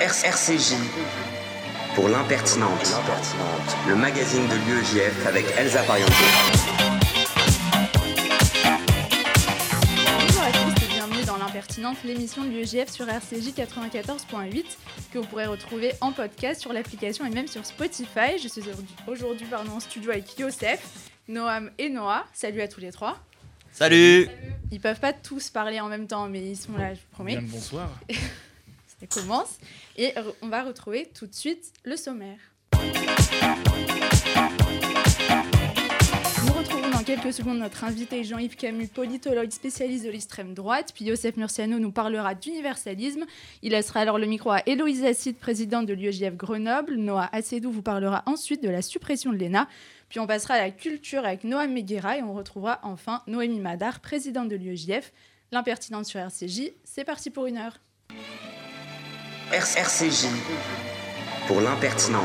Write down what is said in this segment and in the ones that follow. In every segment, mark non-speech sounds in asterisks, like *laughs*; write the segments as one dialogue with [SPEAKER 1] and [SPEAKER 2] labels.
[SPEAKER 1] RCJ pour l'impertinente, le magazine de l'UEJF avec Elsa Pariente.
[SPEAKER 2] Bonjour à tous et bienvenue dans l'impertinente, l'émission de l'UEJF sur RCJ 94.8 que vous pourrez retrouver en podcast sur l'application et même sur Spotify. Je suis aujourd'hui en studio avec Yosef, Noam et Noah. Salut à tous les trois.
[SPEAKER 3] Salut
[SPEAKER 2] Ils peuvent pas tous parler en même temps, mais ils sont là, je vous promets.
[SPEAKER 4] Bien le bonsoir. *laughs*
[SPEAKER 2] Commence. Et on va retrouver tout de suite le sommaire. Nous retrouvons dans quelques secondes notre invité Jean-Yves Camus, politologue spécialiste de l'extrême droite. Puis Joseph Murciano nous parlera d'universalisme. Il laissera alors le micro à Héloïse Acide, présidente de l'UEJF Grenoble. Noah Assedou vous parlera ensuite de la suppression de l'ENA. Puis on passera à la culture avec Noah Meguera et on retrouvera enfin Noémie Madar, présidente de l'UEJF. L'impertinente sur RCJ, c'est parti pour une heure.
[SPEAKER 1] RCJ pour l'impertinente,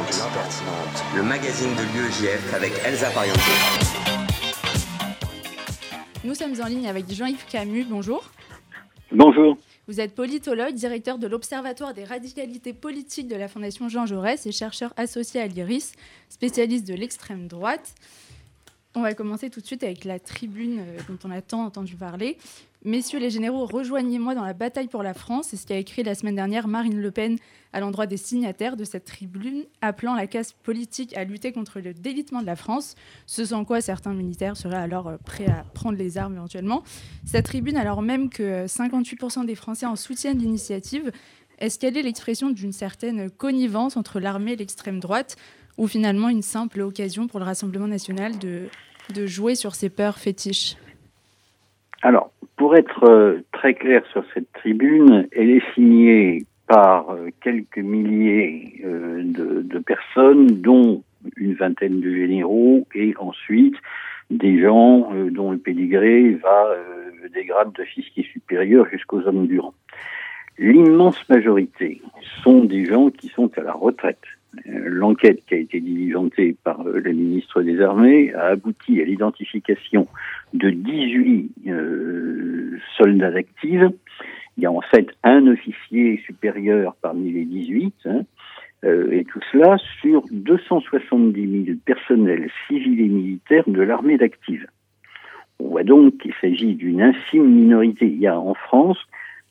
[SPEAKER 1] le magazine de l'UEJF avec Elsa Pariente.
[SPEAKER 2] Nous sommes en ligne avec Jean-Yves Camus. Bonjour.
[SPEAKER 5] Bonjour.
[SPEAKER 2] Vous êtes politologue, directeur de l'Observatoire des radicalités politiques de la Fondation Jean Jaurès et chercheur associé à l'IRIS, spécialiste de l'extrême droite. On va commencer tout de suite avec la tribune euh, dont on a tant entendu parler. Messieurs les généraux, rejoignez-moi dans la bataille pour la France. C'est ce qu'a écrit la semaine dernière Marine Le Pen à l'endroit des signataires de cette tribune, appelant la casse politique à lutter contre le délitement de la France, ce sans quoi certains militaires seraient alors euh, prêts à prendre les armes éventuellement. Cette tribune, alors même que euh, 58% des Français en soutiennent l'initiative, est-ce qu'elle est l'expression d'une certaine connivence entre l'armée et l'extrême droite, ou finalement une simple occasion pour le Rassemblement national de, de jouer sur ses peurs fétiches
[SPEAKER 5] Alors, pour être euh, très clair sur cette tribune, elle est signée par euh, quelques milliers euh, de, de personnes, dont une vingtaine de généraux, et ensuite des gens dont le pédigré va des grades d'officier supérieur jusqu'aux hommes du rang. L'immense majorité sont des gens qui sont à la retraite. Euh, L'enquête qui a été diligentée par euh, le ministre des Armées a abouti à l'identification de 18 euh, soldats actifs. Il y a en fait un officier supérieur parmi les 18, hein, euh, et tout cela sur 270 000 personnels civils et militaires de l'armée d'active. On voit donc qu'il s'agit d'une infime minorité. Il y a en France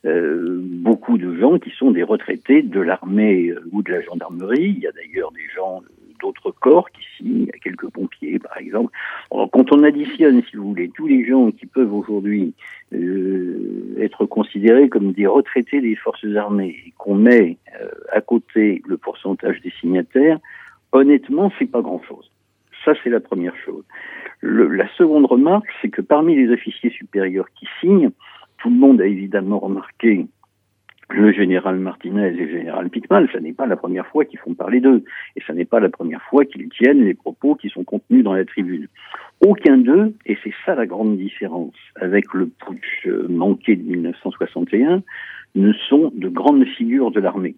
[SPEAKER 5] euh, beaucoup de gens qui sont des retraités de l'armée euh, ou de la gendarmerie. Il y a d'ailleurs des gens euh, d'autres corps qui signent, il y a quelques pompiers par exemple. Alors, quand on additionne, si vous voulez, tous les gens qui peuvent aujourd'hui être considérés comme des retraités des forces armées et qu'on met à côté le pourcentage des signataires, honnêtement, c'est pas grand-chose. Ça, c'est la première chose. La seconde remarque, c'est que parmi les officiers supérieurs qui signent, tout le monde a évidemment remarqué le général Martinez et le général Picmal, ce n'est pas la première fois qu'ils font parler d'eux, et ce n'est pas la première fois qu'ils tiennent les propos qui sont contenus dans la tribune. Aucun d'eux, et c'est ça la grande différence avec le putsch euh, manqué de 1961, ne sont de grandes figures de l'armée.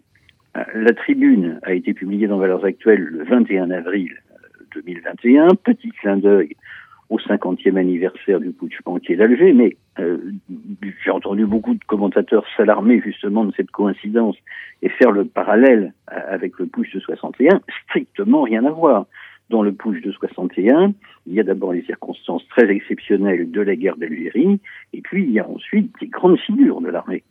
[SPEAKER 5] Euh, La tribune a été publiée dans Valeurs Actuelles le 21 avril euh, 2021, petit clin d'œil au 50e anniversaire du putsch banquier d'Alger, mais euh, j'ai entendu beaucoup de commentateurs s'alarmer justement de cette coïncidence et faire le parallèle euh, avec le putsch de 61, strictement rien à voir. Dans le putsch de 61, il y a d'abord les circonstances très exceptionnelles de la guerre d'Algérie, et puis il y a ensuite des grandes figures de l'armée.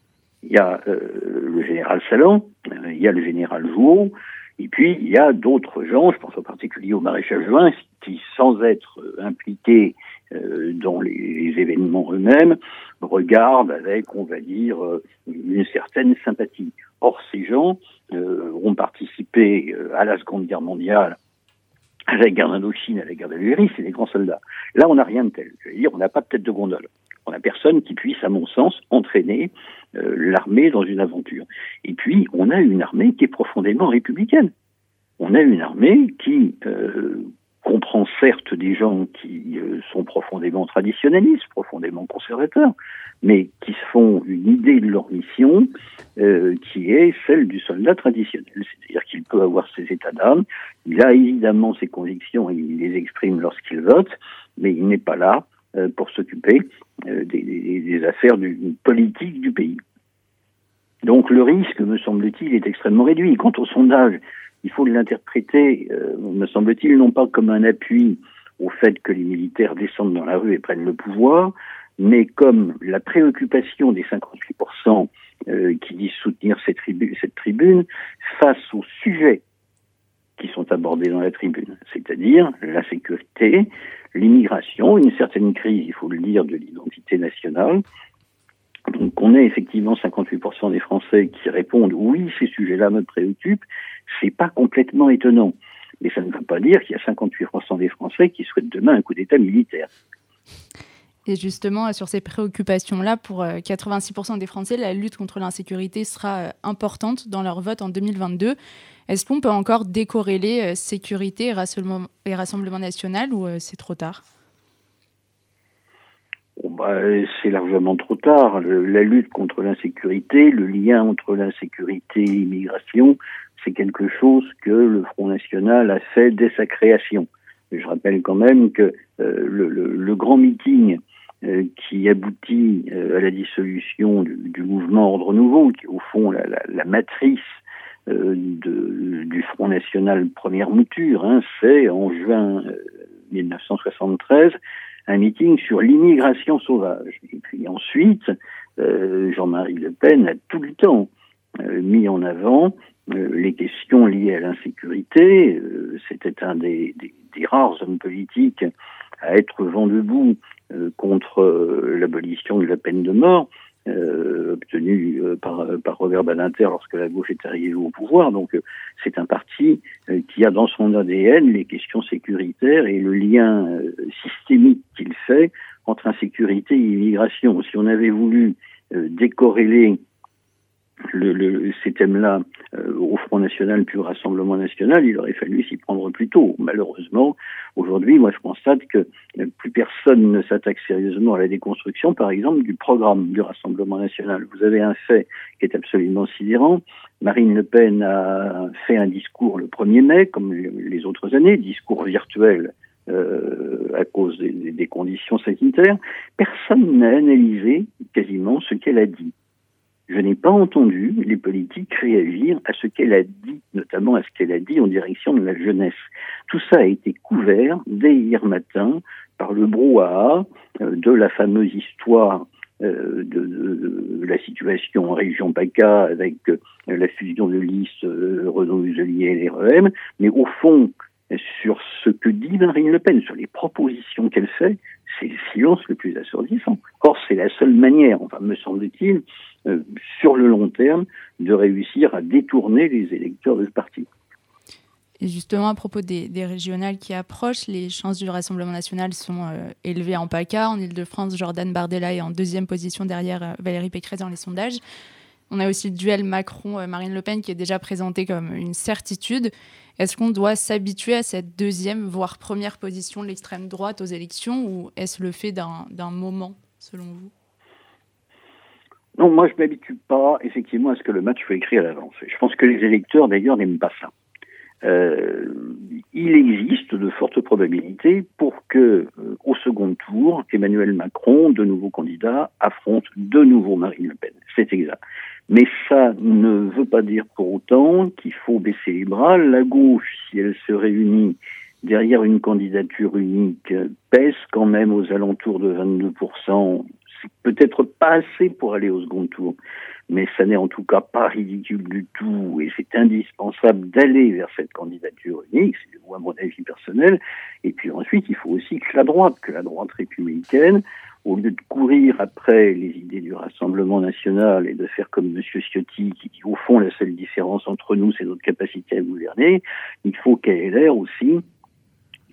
[SPEAKER 5] Il y a euh, le général Salan, euh, il y a le général Jouot, et puis, il y a d'autres gens, je pense en particulier au maréchal Juin, qui, sans être euh, impliqués euh, dans les, événements eux-mêmes, regardent avec, on va dire, euh, une certaine sympathie. Or, ces gens euh, ont participé à la Seconde Guerre mondiale, à la guerre d'Indochine, à la guerre d'Algérie, c'est des grands soldats. Là, on n'a rien de tel. Je veux dire, on n'a pas de tête de gondole. On n'a personne qui puisse, à mon sens, entraîner l'armée dans une aventure. Et puis, on a une armée qui est profondément républicaine. On a une armée qui euh, comprend certes des gens qui euh, sont profondément traditionnalistes, profondément conservateurs, mais qui se font une idée de leur mission euh, qui est celle du soldat traditionnel. C'est-à-dire qu'il peut avoir ses états d'âme, il a évidemment ses convictions et il les exprime lorsqu'il vote, mais il n'est pas là euh, pour s'occuper euh, des, affaires du, politique du pays. Donc le risque, me semble-t-il, est extrêmement réduit. Quant au sondage, il faut l'interpréter, euh, me semble-t-il, non pas comme un appui au fait que les militaires descendent dans la rue et prennent le pouvoir, mais comme la préoccupation des 58% euh, qui disent soutenir cette, tribune face aux sujets qui sont abordés dans la tribune, c'est-à-dire la sécurité, l'immigration, une certaine crise, il faut le dire, de l'identité nationale. Donc on est effectivement 58% des Français qui répondent oui, ces sujets-là me préoccupent, c'est pas complètement étonnant. Mais ça ne veut pas dire qu'il y a 58% des Français qui souhaitent demain un coup d'État militaire.
[SPEAKER 2] Et justement, sur ces préoccupations-là, pour 86% euh, des Français, la lutte contre l'insécurité sera euh, importante dans leur vote en 2022. Est-ce qu'on peut encore décorréler euh, sécurité et rassemblement, national ou c'est trop tard?
[SPEAKER 5] Bah, c'est largement trop tard. la lutte contre l'insécurité, le lien entre l'insécurité et l'immigration, c'est quelque chose que le Front National a fait dès sa création. Je rappelle quand même que le, grand meeting qui aboutit euh, à la dissolution du, mouvement Ordre Nouveau, qui est au fond la, la, matrice euh, de, du Front National première mouture, hein, c'est en juin 1973 un meeting sur l'immigration sauvage. Et puis ensuite, Jean-Marie Le Pen a tout le temps mis en avant les questions liées à l'insécurité. C'était un des, des, des, rares hommes politiques à être vent debout euh, contre euh, l'abolition de la peine de mort. Euh, obtenue par, par Robert Badinter lorsque la gauche est arrivée au pouvoir. Donc c'est un parti qui a dans son ADN les questions sécuritaires et le lien systémique qu'il fait entre insécurité et immigration. Si on avait voulu décorréler le, ces thèmes-là euh, au Front National puis au Rassemblement National, il aurait fallu s'y prendre plus tôt. Malheureusement, aujourd'hui, moi je constate que plus personne ne s'attaque sérieusement à la déconstruction, par exemple, du programme du Rassemblement National. Vous avez un fait qui est absolument sidérant. Marine Le Pen a fait un discours le 1er mai, comme les autres années, discours virtuel euh, à cause des, des conditions sanitaires. Personne n'a analysé quasiment ce qu'elle a dit je n'ai pas entendu les politiques réagir à ce qu'elle a dit, notamment à ce qu'elle a dit en direction de la jeunesse. Tout ça a été couvert dès hier matin par le brouhaha euh, de la fameuse histoire euh, de, la situation en région PACA avec euh, la fusion de listes Renaud Muselier et l'REM, mais au fond, sur ce que dit Marine Le Pen, sur les propositions qu'elle fait, c'est le silence le plus assourdissant. Or, c'est la seule manière, enfin, me semble-t-il, euh, sur le long terme, de réussir à détourner les électeurs de ce parti.
[SPEAKER 2] Et justement, à propos des, régionales qui approchent, les chances du Rassemblement national sont euh, élevées en PACA. En Ile-de-France, Jordan Bardella est en deuxième position derrière euh, Valérie Pécresse dans les sondages. On a aussi le duel Macron-Marine Le Pen qui est déjà présenté comme une certitude. Est-ce qu'on doit s'habituer à cette deuxième, voire première position de l'extrême droite aux élections ou est-ce le fait d'un moment, selon vous?
[SPEAKER 5] Non, moi je ne m'habitue pas effectivement à ce que le match soit écrit à l'avance. Je pense que les électeurs d'ailleurs n'aiment pas ça. Euh, il existe de fortes probabilités pour que, euh, au second tour, Emmanuel Macron, de nouveau candidat, affronte de nouveau Marine Le Pen. C'est exact. Mais ça ne veut pas dire pour autant qu'il faut baisser les bras. La gauche, si elle se réunit derrière une candidature unique, pèse quand même aux alentours de 22%, peut-être pas assez pour aller au second tour, mais ça n'est en tout cas pas ridicule du tout et c'est indispensable d'aller vers cette candidature unique, c'est à mon avis personnel. Et puis ensuite, il faut aussi que la droite, que la droite républicaine, au lieu de courir après les idées du Rassemblement national et de faire comme M. Ciotti, qui dit au fond la seule différence entre nous, c'est notre capacité à gouverner, il faut ait l'air aussi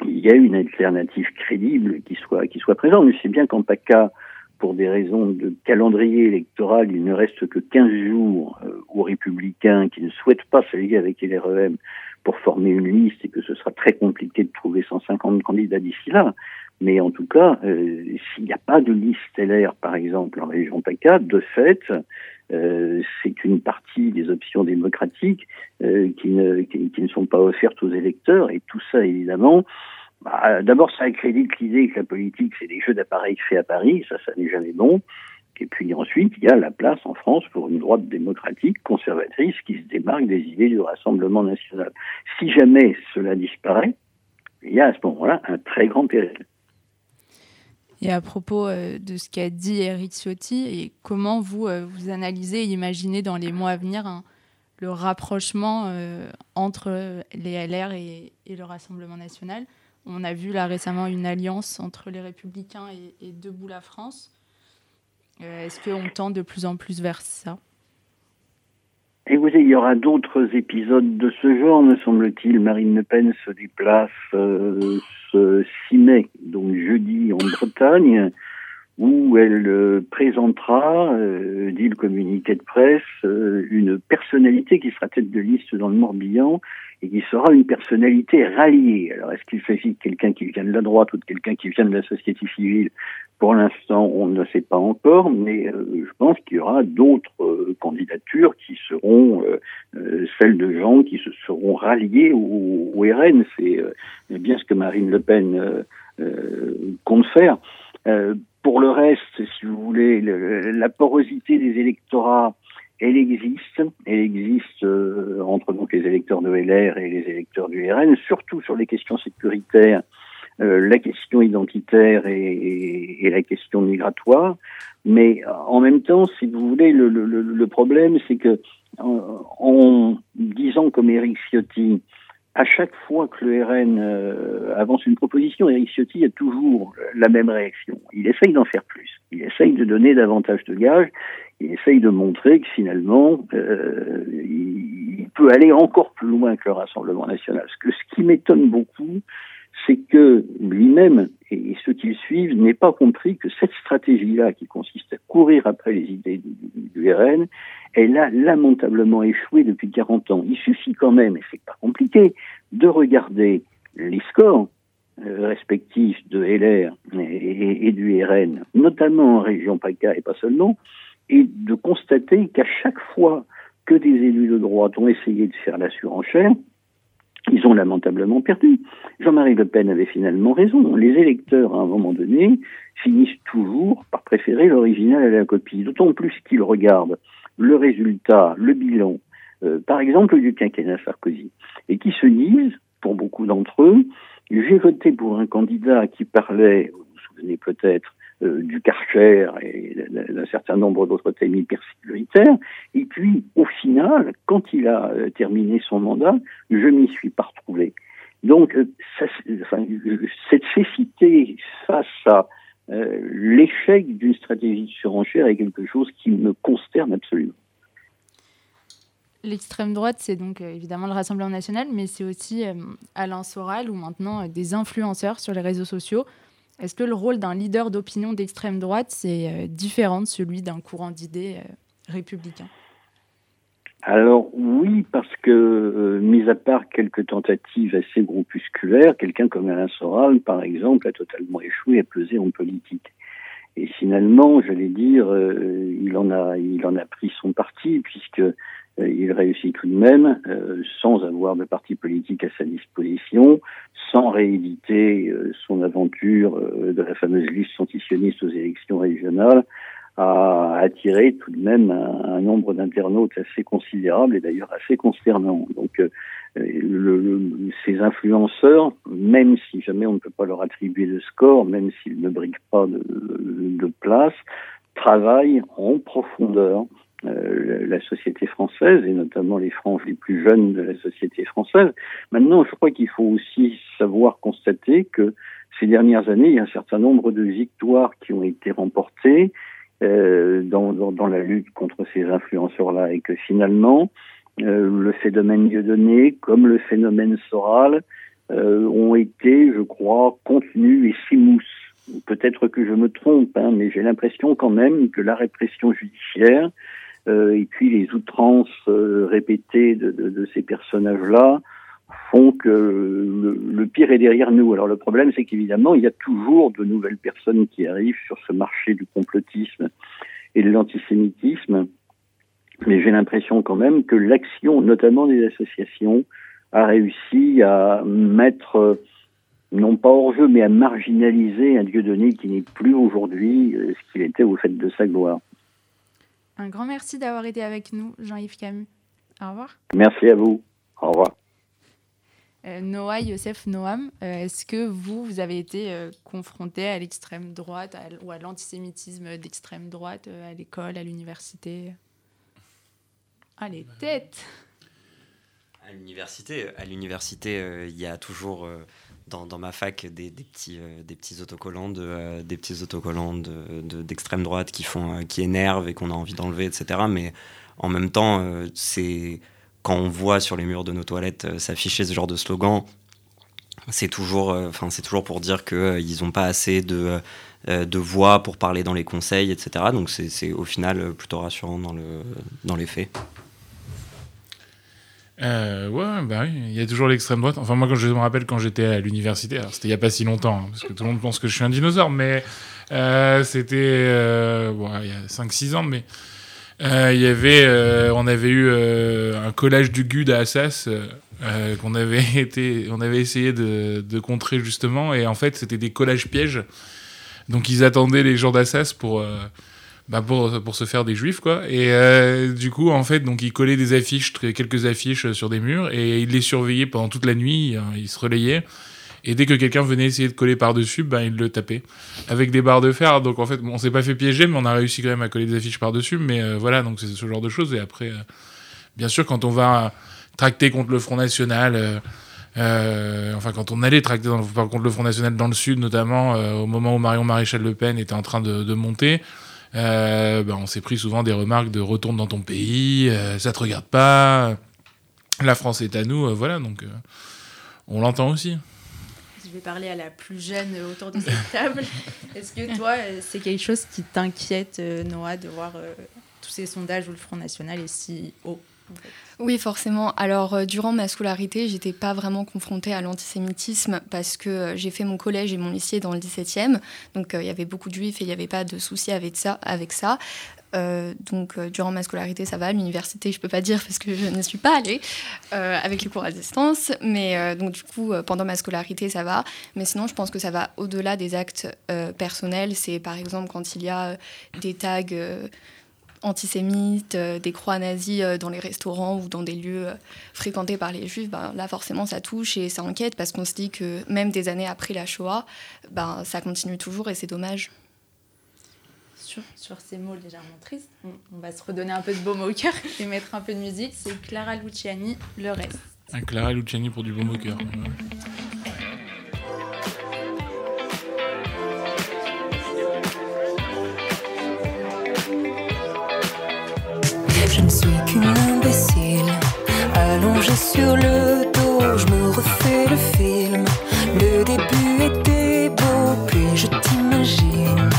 [SPEAKER 5] il y a une alternative crédible qui soit, qui soit présente. Mais c'est bien qu'en PACA, pour des raisons de calendrier électoral, il ne reste que 15 jours euh, aux républicains qui ne souhaitent pas s'allier avec LREM pour former une liste et que ce sera très compliqué de trouver 150 candidats d'ici là. Mais en tout cas, euh, s'il n'y a pas de liste LR, par exemple, en région PACA, de fait, euh, c'est une partie des options démocratiques qui, ne, qui, ne sont pas offertes aux électeurs. Et tout ça, évidemment, bah, d'abord, ça accrédite l'idée que la politique, c'est des jeux d'appareils faits à Paris. Ça, ça n'est jamais bon. Et puis ensuite, il y a la place en France pour une droite démocratique, conservatrice, qui se démarque des idées du Rassemblement national. Si jamais cela disparaît, il y a à ce moment-là un très grand péril.
[SPEAKER 2] Et à propos euh, de ce qu'a dit Eric Ciotti, et comment vous, euh, vous analysez et imaginez dans les mois à venir le rapprochement euh, entre les LR et, le Rassemblement national? On a vu là récemment une alliance entre les Républicains et Debout la France. Est-ce qu'on tend de plus en plus vers ça?
[SPEAKER 5] Vous il y aura d'autres épisodes de ce genre, me semble-t-il. Marine Le Pen se déplace euh, ce 6 mai, donc jeudi, en Bretagne, où elle euh, présentera, euh, dit le communiqué de presse, euh, une personnalité qui sera tête de liste dans le Morbihan et qui sera une personnalité ralliée. Alors, est-ce qu'il s'agit de quelqu'un qui vient de la droite ou de quelqu'un qui vient de la société civile? Pour l'instant, on ne sait pas encore, mais euh, je pense qu'il y aura d'autres euh, candidatures qui seront euh, celles de gens qui se seront ralliés au, au RN. C'est bien ce que Marine Le Pen compte faire. pour le reste, si vous voulez, la porosité des électorats elle existe, elle existe euh, entre donc les électeurs de LR et les électeurs du RN, surtout sur les questions sécuritaires, euh, la question identitaire et, et, la question migratoire. Mais en même temps, si vous voulez, le, le, le problème, c'est que en, en, disant comme Eric Ciotti, à chaque fois que le RN euh, avance une proposition, Eric Ciotti a toujours la même réaction. Il essaye d'en faire plus. Il essaye de donner davantage de gages. Il essaye de montrer que finalement, euh, il peut aller encore plus loin que le Rassemblement national. Ce, qui m'étonne beaucoup, c'est que lui-même et ceux qui le suivent n'aient pas compris que cette stratégie-là, qui consiste à courir après les idées du, RN, elle a lamentablement échoué depuis 40 ans. Il suffit quand même, et c'est pas compliqué, de regarder les scores euh, respectifs de LR et, et, et, du RN, notamment en région PACA et pas seulement, et de constater qu'à chaque fois que des élus de droite ont essayé de faire la surenchère, ils ont lamentablement perdu. Jean-Marie Le Pen avait finalement raison. Les électeurs, à un moment donné, finissent toujours par préférer l'original à la copie, d'autant plus qu'ils regardent le résultat, le bilan, euh, par exemple du quinquennat Sarkozy, et qui se disent, pour beaucoup d'entre eux, j'ai voté pour un candidat qui parlait, vous vous souvenez peut-être, euh, du Karcher et d'un certain nombre d'autres thèmes hyper. Et puis, au final, quand il a euh, terminé son mandat, je m'y suis pas retrouvé. Donc, euh, cette cécité face à l'échec d'une stratégie de surenchère est quelque chose qui me consterne absolument.
[SPEAKER 2] L'extrême droite, c'est donc évidemment le Rassemblement national, mais c'est aussi Alain Soral ou maintenant des influenceurs sur les réseaux sociaux est-ce que le rôle d'un leader d'opinion d'extrême droite, c'est euh, différent de celui d'un courant d'idées euh, républicain?
[SPEAKER 5] Alors oui, parce que, euh, mis à part quelques tentatives assez groupusculaires, quelqu'un comme Alain Soral, par exemple, a totalement échoué à peser en politique. Et finalement, j'allais dire, il en a, il en a pris son parti puisque il réussit tout de même, euh, sans avoir de parti politique à sa disposition, sans rééditer euh, son aventure euh, de la fameuse liste antisioniste aux élections régionales, a attiré tout de même un, un nombre d'internautes assez considérable et d'ailleurs assez consternant. Donc euh, le, le, ces influenceurs, même si jamais on ne peut pas leur attribuer de score, même s'ils ne briguent pas de, de place, travaillent en profondeur euh, la société française et notamment les franges les plus jeunes de la société française. Maintenant, je crois qu'il faut aussi savoir constater que ces dernières années, il y a un certain nombre de victoires qui ont été remportées euh, dans, dans, dans, la lutte contre ces influenceurs-là et que finalement, euh, le phénomène donné, comme le phénomène Soral, euh, ont été, je crois, contenus et s'émoussent. Peut-être que je me trompe, hein, mais j'ai l'impression quand même que la répression judiciaire et puis les outrances euh, répétées de, ces personnages-là font que le, le, pire est derrière nous. Alors le problème, c'est qu'évidemment, il y a toujours de nouvelles personnes qui arrivent sur ce marché du complotisme et de l'antisémitisme. Mais j'ai l'impression quand même que l'action, notamment des associations, a réussi à mettre non pas hors jeu, mais à marginaliser un Dieudonné qui n'est plus aujourd'hui euh, ce qu'il était au fait de sa gloire.
[SPEAKER 2] Un grand merci d'avoir été avec nous, Jean-Yves Camus. Au revoir.
[SPEAKER 5] Merci à vous. Au revoir.
[SPEAKER 2] Euh, Noah Youssef Noam, euh, est-ce que vous, vous avez été euh, confronté à l'extrême droite ou à l'antisémitisme d'extrême droite à l'école, à l'université? Ah, les têtes
[SPEAKER 3] À l'université, à l'université, il y a toujours dans, dans, ma fac des, des petits, des petits autocollants de, des petits autocollants d'extrême de, droite qui font qui énervent et qu'on a envie d'enlever, etc. Mais en même temps, c'est quand on voit sur les murs de nos toilettes euh, s'afficher ce genre de slogan, c'est toujours, euh, enfin c'est toujours pour dire qu'ils euh, n'ont pas assez de, de voix pour parler dans les conseils, etc. Donc c'est au final plutôt rassurant dans, le, dans les faits.
[SPEAKER 4] Ouais, bah oui, il y a toujours l'extrême droite. Enfin, moi, quand je me rappelle quand j'étais à l'université, c'était il n'y a pas si longtemps, hein, parce que tout le monde pense que je suis un dinosaure, mais c'était bon, il y a 5-6 ans, mais euh, il y avait, euh, on avait eu euh, un collage du GUD à Assas qu'on avait *laughs* été, on avait essayé de, contrer justement, et en fait c'était des collages pièges. Donc ils attendaient les gens d'Assas pour, bah pour, pour se faire des juifs quoi. Et du coup en fait donc ils collaient des affiches, quelques affiches sur des murs, et ils les surveillaient pendant toute la nuit. Hein, ils se relayaient. Et dès que quelqu'un venait essayer de coller par-dessus, ben, il le tapait avec des barres de fer. Donc en fait, on s'est pas fait piéger, mais on a réussi quand même à coller des affiches par-dessus. Mais euh, voilà, donc c'est ce genre de choses. Et après, euh, bien sûr, quand on va tracter contre le Front National, euh, enfin quand on allait tracter contre le Front National dans le Sud, notamment au moment où Marion Maréchal Le Pen était en train de, monter, ben, on s'est pris souvent des remarques de retourne dans ton pays, ça te regarde pas, la France est à nous, voilà, donc on l'entend aussi
[SPEAKER 2] vais parler à la plus jeune autour de cette table. *laughs* Est-ce que toi, c'est quelque chose qui t'inquiète, euh, Noah, de voir euh, tous ces sondages où le Front National est si haut
[SPEAKER 6] Oui, forcément. Alors, euh, durant ma scolarité, j'étais pas vraiment confrontée à l'antisémitisme parce que j'ai fait mon collège et mon lycée dans le 17e. Donc, il y avait beaucoup de juifs et il n'y avait pas de souci avec ça. Euh, donc, euh, durant ma scolarité, ça va. L'université, je peux pas dire parce que je ne suis pas allée euh, avec les cours à distance. Mais donc, du coup, pendant ma scolarité, ça va. Mais sinon, je pense que ça va au-delà des actes personnels. C'est par exemple quand il y a des tags antisémites, des croix nazies dans les restaurants ou dans des lieux fréquentés par les juifs, ben, là forcément ça touche et ça inquiète parce qu'on se dit que même des années après la Shoah, ben, ça continue toujours et c'est dommage
[SPEAKER 2] sur, ces mots légèrement tristes. On, va se redonner un peu de baume au cœur *laughs* et mettre un peu de musique. C'est Clara Luciani, le reste.
[SPEAKER 4] Un Clara Luciani pour du baume au cœur. *laughs*
[SPEAKER 7] allongée sur le dos, je me refais le film. Le début était beau, puis je t'imagine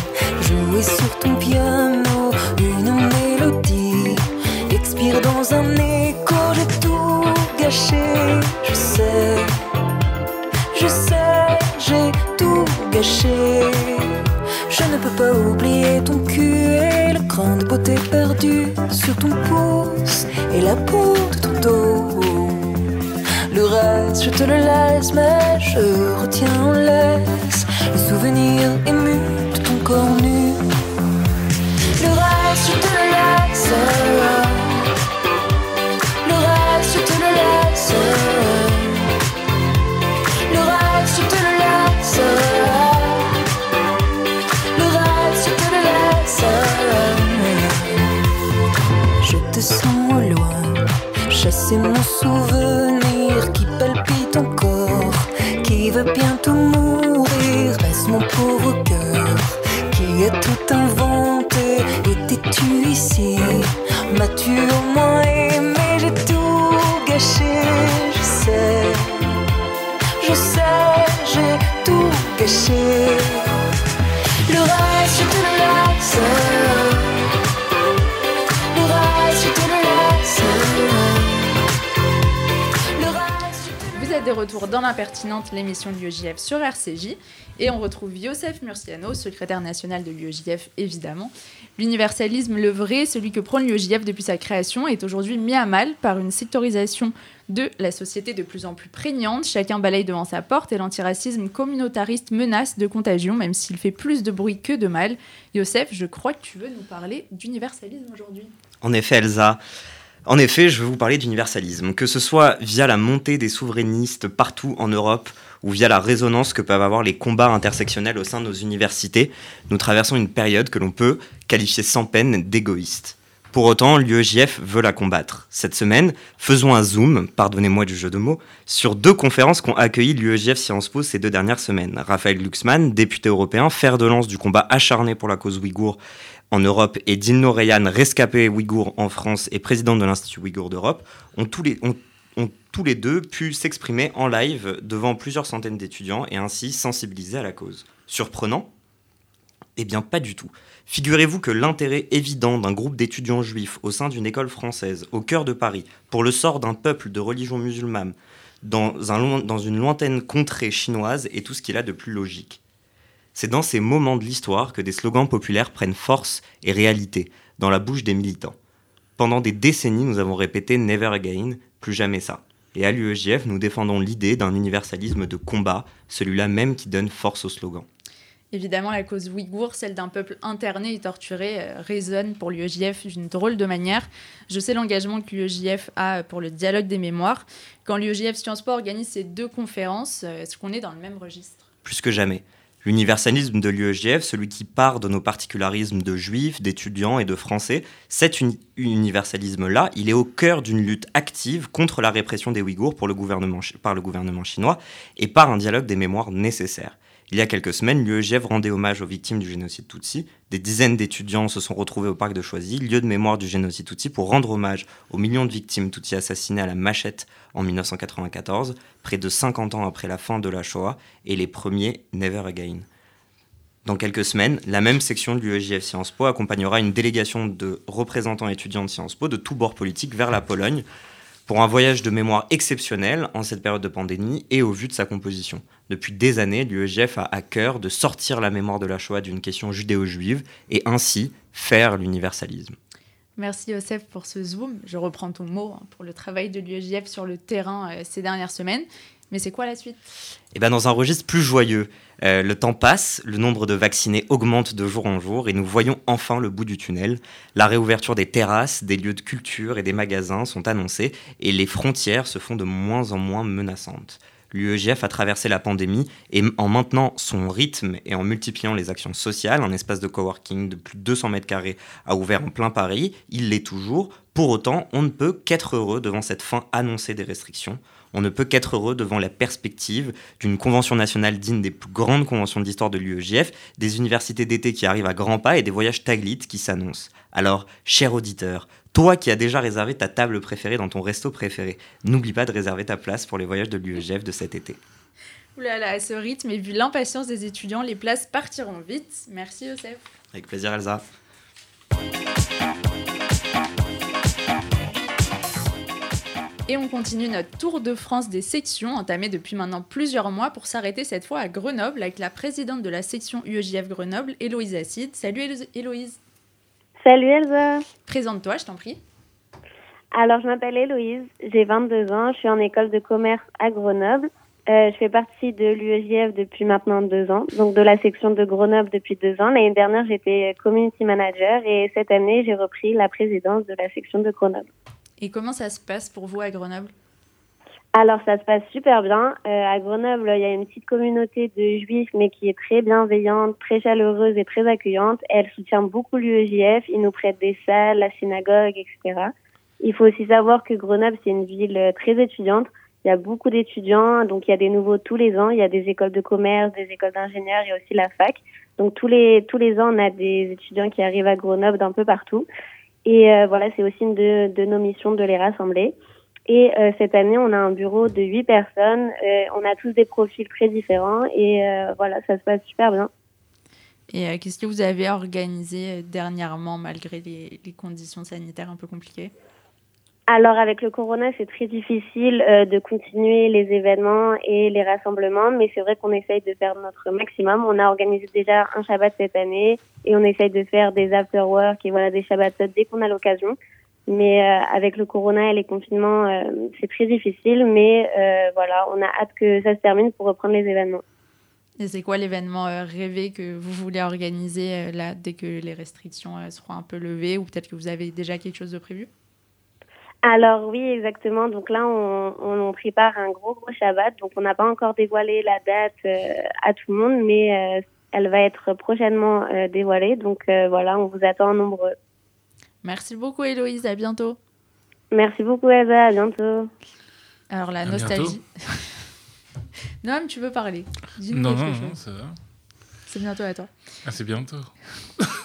[SPEAKER 7] jouer sur ton piano une mélodie. Expire dans un écho, j'ai tout gâché. Je sais, je sais, j'ai tout gâché. Je ne peux pas oublier ton cul de beauté perdu sur ton pouce et la peau de ton dos. Le reste, je te le laisse, mais je retiens en laisse le souvenir ému de ton corps nu. Le reste, je te le laisse. Le reste, je te le laisse. se não chover.
[SPEAKER 2] Des retours dans l'impertinente, l'émission de l'UEJF sur RCJ. Et on retrouve Youssef Murciano, secrétaire national de l'UEJF évidemment. L'universalisme, le vrai, celui que prône l'UEJF depuis sa création, est aujourd'hui mis à mal par une sectorisation de la société de plus en plus prégnante. Chacun balaye devant sa porte et l'antiracisme communautariste menace de contagion, même s'il fait plus de bruit que de mal. Youssef, je crois que tu veux nous parler d'universalisme aujourd'hui.
[SPEAKER 3] En effet, Elsa. En effet, je veux vous parler d'universalisme, que ce soit via la montée des souverainistes partout en Europe ou via la résonance que peuvent avoir les combats intersectionnels au sein de nos universités, nous traversons une période que l'on peut qualifier sans peine d'égoïste. Pour autant, l'UEJF veut la combattre. Cette semaine, faisons un zoom, pardonnez-moi du jeu de mots, sur deux conférences qu'ont accueilli l'UEJF Sciences Po ces deux dernières semaines. Raphaël Glucksmann, député européen, fer de lance du combat acharné pour la cause ouïghour en Europe et Dino Reyan, rescapé ouïghour en France et président de l'Institut ouïghour d'Europe, ont tous les, deux pu s'exprimer en live devant plusieurs centaines d'étudiants et ainsi sensibiliser à la cause. Surprenant? Eh bien pas du tout. Figurez-vous que l'intérêt évident d'un groupe d'étudiants juifs au sein d'une école française au cœur de Paris pour le sort d'un peuple de religion musulmane dans une lointaine contrée chinoise est tout ce qu'il a de plus logique. C'est dans ces moments de l'histoire que des slogans populaires prennent force et réalité dans la bouche des militants. Pendant des décennies, nous avons répété Never again, plus jamais ça. Et à l'UEJF, nous défendons l'idée d'un universalisme de combat, celui-là même qui donne force au slogan.
[SPEAKER 2] Évidemment, la cause ouïghour, celle d'un peuple interné et torturé, euh, résonne pour l'UEJF d'une drôle de manière. Je sais l'engagement que l'UEJF a pour le dialogue des mémoires. Quand l'UEJF Sciences Po organise ces deux conférences, euh, est-ce qu'on est dans le même registre?
[SPEAKER 3] Plus que jamais. L'universalisme de l'UEJF, celui qui part de nos particularismes de juifs, d'étudiants et de français, cet uni universalisme-là, il est au cœur d'une lutte active contre la répression des Ouïghours par le gouvernement chinois et par un dialogue des mémoires nécessaires. Il y a quelques semaines, l'UEJF rendait hommage aux victimes du génocide Tutsi. Des dizaines d'étudiants se sont retrouvés au parc de Choisy, lieu de mémoire du génocide Tutsi, pour rendre hommage aux millions de victimes Tutsi assassinées à la machette en 1994, près de 50 ans après la fin de la Shoah, et les premiers Never Again. Dans quelques semaines, la même section de l'UEJF Sciences Po accompagnera une délégation de représentants étudiants de Sciences Po de tous bords politiques vers la Pologne pour un voyage de mémoire exceptionnel en cette période de pandémie et au vu de sa composition. Depuis des années, l'UEJF a à cœur de sortir la mémoire de la Shoah d'une question judéo-juive et ainsi faire l'universalisme.
[SPEAKER 2] Merci Youssef pour ce zoom. Je reprends ton mot hein, pour le travail de l'UEJF sur le terrain euh, ces dernières semaines. Mais c'est quoi la suite?
[SPEAKER 3] Eh ben dans un registre plus joyeux. Euh, le temps passe, le nombre de vaccinés augmente de jour en jour et nous voyons enfin le bout du tunnel. La réouverture des terrasses, des lieux de culture et des magasins sont annoncées et les frontières se font de moins en moins menaçantes. L'UEGF a traversé la pandémie et en maintenant son rythme et en multipliant les actions sociales, un espace de coworking de plus de 200 mètres carrés a ouvert en plein Paris, il l'est toujours. Pour autant, on ne peut qu'être heureux devant cette fin annoncée des restrictions. On ne peut qu'être heureux devant la perspective d'une convention nationale digne des plus grandes conventions d'histoire de l'UEJF, des universités d'été qui arrivent à grands pas et des voyages Taglit qui s'annoncent. Alors, cher auditeur, toi qui as déjà réservé ta table préférée dans ton resto préféré, n'oublie pas de réserver ta place pour les voyages de l'UEJF de cet été.
[SPEAKER 2] Oulala, à ce rythme et vu l'impatience des étudiants, les places partiront vite. Merci Joseph.
[SPEAKER 3] Avec plaisir Elsa.
[SPEAKER 2] Et on continue notre tour de France des sections, entamé depuis maintenant plusieurs mois, pour s'arrêter cette fois à Grenoble avec la présidente de la section UEJF Grenoble, Héloïse Acide. Salut Héloïse.
[SPEAKER 8] Salut Elsa.
[SPEAKER 2] Présente-toi, je t'en prie.
[SPEAKER 8] Alors, je m'appelle Héloïse, j'ai 22 ans, je suis en école de commerce à Grenoble. Euh, je fais partie de l'UEJF depuis maintenant deux ans, donc de la section de Grenoble depuis deux ans. L'année dernière, j'étais community manager et cette année, j'ai repris la présidence de la section de Grenoble.
[SPEAKER 2] Et comment ça se passe pour vous à Grenoble?
[SPEAKER 8] Alors, ça se passe super bien. Euh, à Grenoble, il y a une petite communauté de juifs, mais qui est très bienveillante, très chaleureuse et très accueillante. Elle soutient beaucoup l'UEJF. Ils nous prêtent des salles, la synagogue, etc. Il faut aussi savoir que Grenoble, c'est une ville très étudiante. Il y a beaucoup d'étudiants, donc il y a des nouveaux tous les ans. Il y a des écoles de commerce, des écoles d'ingénieurs, il y a aussi la fac. Donc tous les tous les ans, on a des étudiants qui arrivent à Grenoble d'un peu partout. Et euh, voilà, c'est aussi une de, nos missions de les rassembler. Et euh, cette année, on a un bureau de huit personnes. Euh, on a tous des profils très différents et voilà, ça se passe super bien.
[SPEAKER 2] Et qu'est-ce que vous avez organisé dernièrement malgré les conditions sanitaires un peu compliquées?
[SPEAKER 8] Alors avec le corona, c'est très difficile euh, de continuer les événements et les rassemblements, mais c'est vrai qu'on essaye de faire notre maximum. On a organisé déjà un Shabbat cette année et on essaye de faire des after-work et voilà des Shabbats dès qu'on a l'occasion. Mais euh, avec le corona et les confinements, euh, c'est très difficile, mais voilà, on a hâte que ça se termine pour reprendre les événements.
[SPEAKER 2] Et c'est quoi l'événement rêvé que vous voulez organiser là dès que les restrictions seront un peu levées ou peut-être que vous avez déjà quelque chose de prévu?
[SPEAKER 8] Alors oui, exactement. Donc là, on, prépare un gros gros Shabbat. Donc on n'a pas encore dévoilé la date euh, à tout le monde, mais euh, elle va être prochainement euh, dévoilée. Donc voilà, on vous attend nombreux.
[SPEAKER 2] Merci beaucoup Héloïse, à bientôt.
[SPEAKER 8] Merci beaucoup Eva, à bientôt.
[SPEAKER 2] Alors la nostalgie. *laughs* non, mais tu veux parler?
[SPEAKER 4] Non, non, non, ça va.
[SPEAKER 2] C'est bientôt à toi.
[SPEAKER 4] Ah, c'est bientôt. *laughs*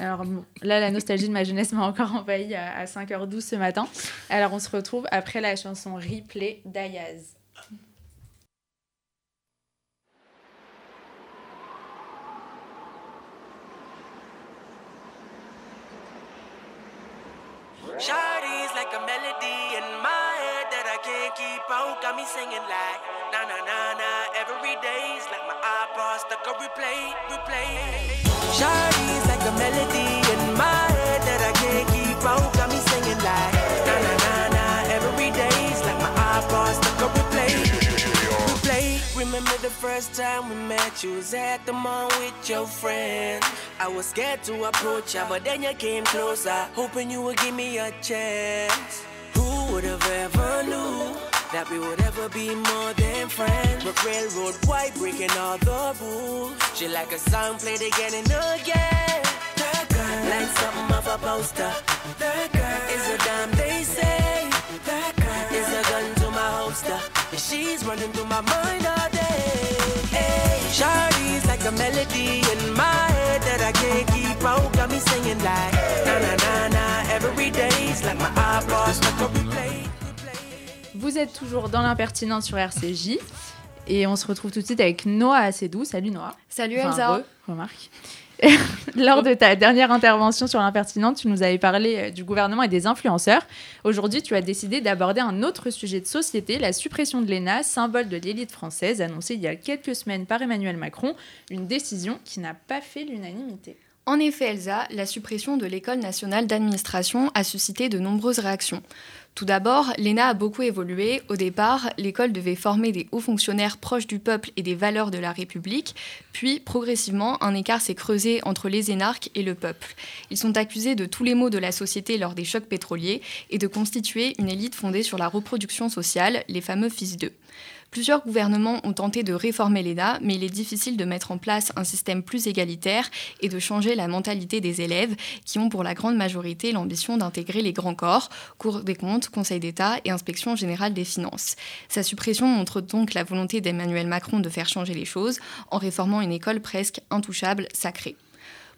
[SPEAKER 2] Alors là, la nostalgie de ma jeunesse m'a encore envahi à, 5h12 ce matin. Alors on se retrouve après la chanson Replay d'Ayaz. That I can't keep out. Got me singing like na na na na every day's like my iPod stuck on replay, replay. Shawty's like a melody in my head that I can't keep out. Got me singing like na na na na every day's like my iPod stuck on replay. Replay. Remember the first time we met? You was at the mall with your friend. I was scared to approach ya, but then you came closer, hoping you would give me a chance. Would have ever knew? that we would ever be more than friends. But railroad white breaking all the rules. She like a song played again and again. That girl, like something off a poster. That girl is a dime they say. That girl is a gun to my holster. And she's running through my mind all day. Hey, like a melody in my head that I can't keep out. Got me singing like na na na na replay. Vous êtes toujours dans l'impertinence sur RCJ. Et on se retrouve tout de suite avec Noah Assedou. Salut Noah.
[SPEAKER 6] Salut Elsa.
[SPEAKER 2] remarque. *laughs* Lors de ta dernière intervention sur l'impertinente, tu nous avais parlé euh, du gouvernement et des influenceurs. Aujourd'hui, tu as décidé d'aborder un autre sujet de société, la suppression de l'ENA, symbole de l'élite française, annoncée il y a quelques semaines par Emmanuel Macron, une décision qui n'a pas fait l'unanimité.
[SPEAKER 6] En effet, Elsa, la suppression de l'École nationale d'administration a suscité de nombreuses réactions. Tout d'abord, l'ENA a beaucoup évolué. Au départ, l'école devait former des hauts fonctionnaires proches du peuple et des valeurs de la République. Puis, progressivement, un écart s'est creusé entre les énarques et le peuple. Ils sont accusés de tous les maux de la société lors des chocs pétroliers et de constituer une élite fondée sur la reproduction sociale, les fameux fils d'eux. Plusieurs gouvernements ont tenté de réformer l'ENA, mais il est difficile de mettre en place un système plus égalitaire et de changer la mentalité des élèves qui ont pour la grande majorité l'ambition d'intégrer les grands corps, Cour des comptes, Conseil d'État et Inspection générale des finances. Sa suppression montre donc la volonté d'Emmanuel Macron de faire changer les choses en réformant une école presque intouchable, sacrée.